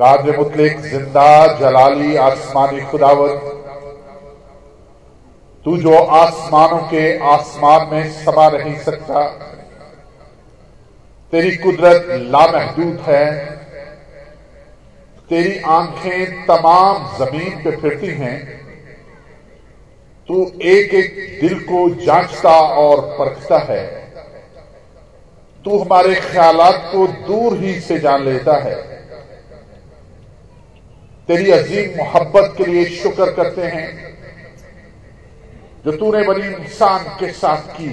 कादर मुतलिक ज़िंदा जलाली आसमानी खुदावत। तू जो आसमानों के आसमान में समा नहीं सकता, तेरी कुदरत लामहदूद है, तेरी आँखें तमाम ज़मीन पे फिरती हैं, तू एक एक दिल को जांचता और परखता है, तू हमारे ख्यालात को दूर ही से जान लेता है। तेरी अजीम मोहब्बत के लिए शुक्र करते हैं, जो तूने बनी इंसान के साथ की।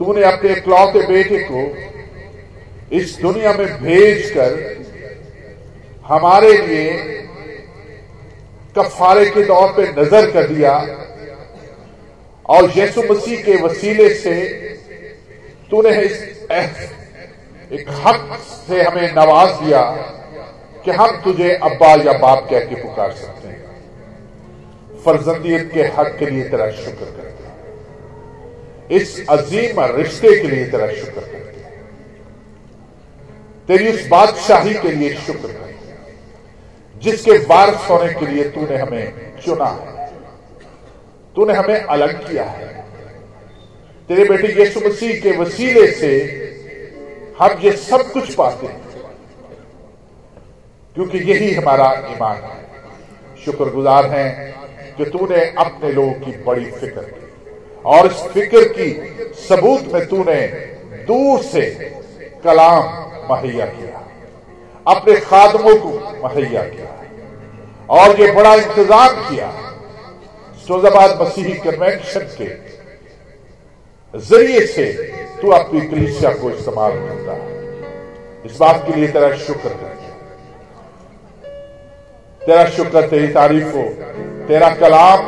तूने अपने इकलौते बेटे को इस दुनिया में भेजकर हमारे लिए कफारे के तौर पे नज़र कर दिया, और यीशु मसीह के वसीले से तूने इस एक हक से हमें नवाज़ दिया। कि हम तुझे अब्बा या बाप कह के पुकार सकते हैं। फर्जंदियत के हक के लिए तेरा शुक्र करते हैं। इस अजीम रिश्ते के लिए तेरा शुक्र करते हैं। तेरी उस बादशाही के लिए शुक्र करते जिसके वारस होने के लिए तूने हमें चुना है। तूने हमें अलग किया है। तेरे बेटे यीशु मसीह के वसीले से हम ये सब कुछ पाते हैं। क्योंकि यही हमारा ईमान है। शुक्रगुजार हैं कि तूने अपने लोगों की बड़ी फ़िक्र की और इस फ़िक्र की सबूत में तूने दूर से कलाम मुहैया किया, अपने खादमों को मुहैया किया और ये बड़ा इंतज़ाम किया। सोजाबाद मसीही कन्वेंशन के ज़रिए से तू अपनी कलिसिया को इस्तेमाल करता है। इस बात के लिए तेरा शुक्र कर तेरा शुक्र, तेरी तारीफ़ हो तेरा कलाम,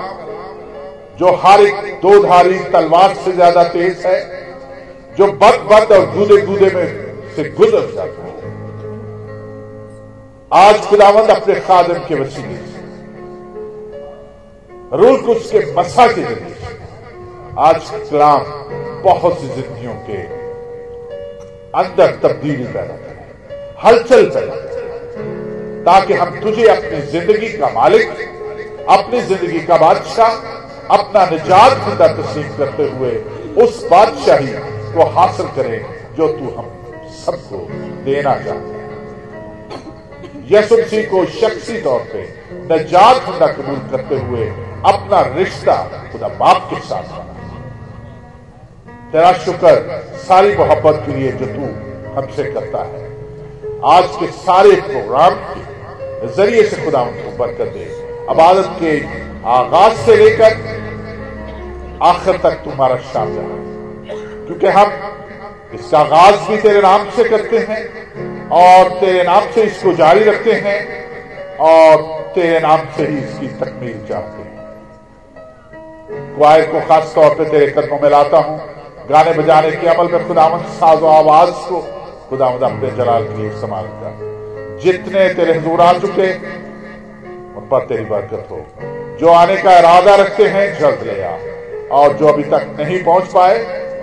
जो हर एक दो धारी तलवार से ज़्यादा तेज है, जो बद बद और गूदे गूदे में से गुजर जाता है। आज खुदावंद अपने खादम के वसीले से रूल कुछ के मसा के ज़रिए। आज कलाम बहुत सी जिंदगियों के अंदर तब्दीली पैदा करे हलचल पैदा ताकि हम तुझे अपनी ज़िंदगी का मालिक, अपनी ज़िंदगी का बादशाह, अपना निजात खुदा तस्लीम करते हुए उस बादशाही को हासिल करें जो तू हम सबको देना चाहते हैं। यसु मसीह को शख्सी तौर पे निजात खुदा कबूल करते हुए अपना रिश्ता खुदा बाप के साथ बना। तेरा शुक्र सारी मोहब्बत के लिए जो तू हमसे करता है। आज के सारे प्रोग्राम के ज़रिए से खुदा उनको बरकत दे। अबादत के आगाज़ से लेकर आखिर तक तुम्हारा शानदार क्योंकि हम इसका आगाज़ भी तेरे नाम से करते हैं और तेरे नाम से इसको जारी रखते हैं और तेरे नाम से ही इसकी तकमील चाहते हैं। को खास तौर पे तेरे कदमों में लाता हूँ। गाने बजाने के अमल में खुदामद साजो आवाज़ को खुदामद अपने जलाल के लिए इस्तेमाल कर जितने तेरे हजूर आ चुके उन पर तेरी बरकत हो। जो आने का इरादा रखते हैं, जल्द ले आ। और जो अभी तक नहीं पहुँच पाए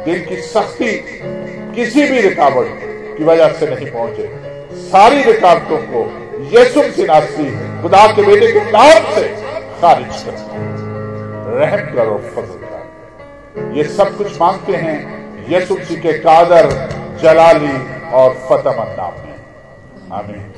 दिल की सख्ती किसी भी रुकावट की वजह से नहीं पहुँचे। सारी रुकावटों को यीशु की नासी खुदा के बेटे के नाम से खारिज कर रहम करो, फजल कर। ये सब कुछ मांगते हैं यीशु के कादर, जलाली और फतमन नाम में। आमीन।